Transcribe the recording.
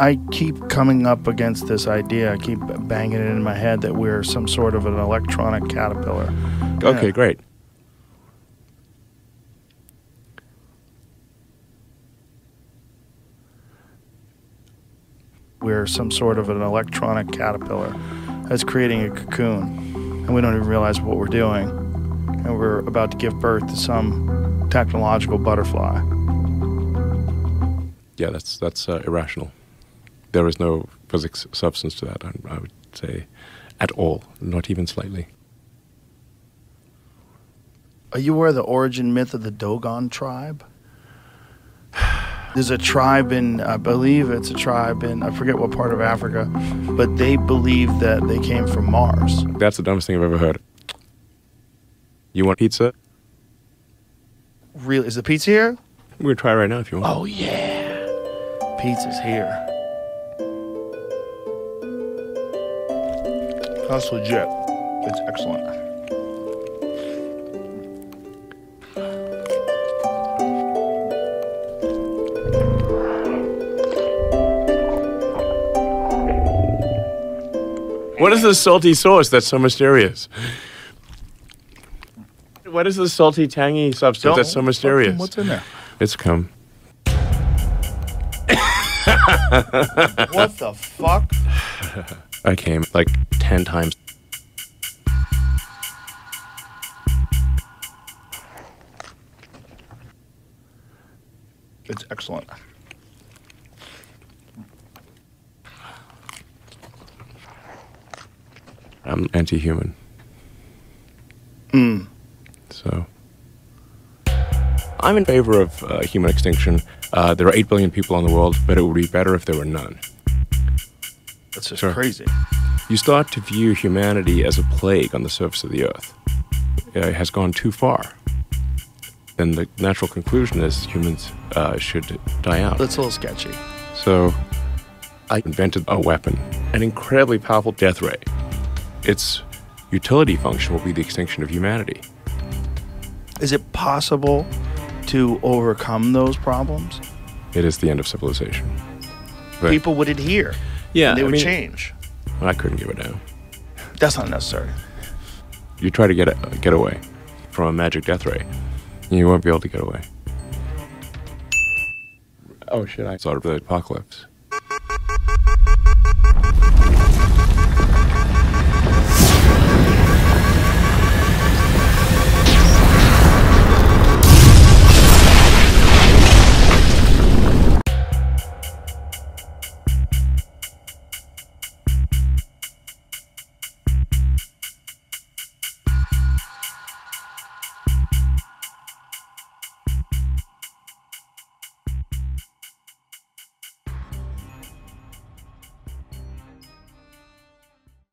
I keep coming up against this idea. I keep banging it in my head that we're some sort of an electronic caterpillar. Okay, Yeah. great. We're some sort of an electronic caterpillar that's creating a cocoon, and we don't even realize what we're doing. And we're about to give birth to some technological butterfly. Yeah, that's that's uh, irrational. There is no physics substance to that. I, I would say, at all, not even slightly. Are you aware of the origin myth of the Dogon tribe? There's a tribe in, I believe it's a tribe in, I forget what part of Africa, but they believe that they came from Mars. That's the dumbest thing I've ever heard. You want pizza? Really, is the pizza here? We're gonna try right now if you want. Oh yeah, pizza's here. That's legit. It's excellent. What is this salty sauce that's so mysterious? What is this salty, tangy substance that's so mysterious? What's in there? It's cum. What the fuck? I came like 10 times. It's excellent. I'm anti human. Mm. So. I'm in favor of uh, human extinction. Uh, there are 8 billion people on the world, but it would be better if there were none. That's just Sure. crazy. You start to view humanity as a plague on the surface of the earth. It has gone too far. Then the natural conclusion is humans uh, should die out. That's a little sketchy. So I invented a weapon, an incredibly powerful death ray. Its utility function will be the extinction of humanity. Is it possible to overcome those problems? It is the end of civilization. People would adhere. Yeah, and they I would mean- change. I couldn't give it down. That's not necessary. You try to get get away from a magic death ray, you won't be able to get away. Oh shit! I started the apocalypse.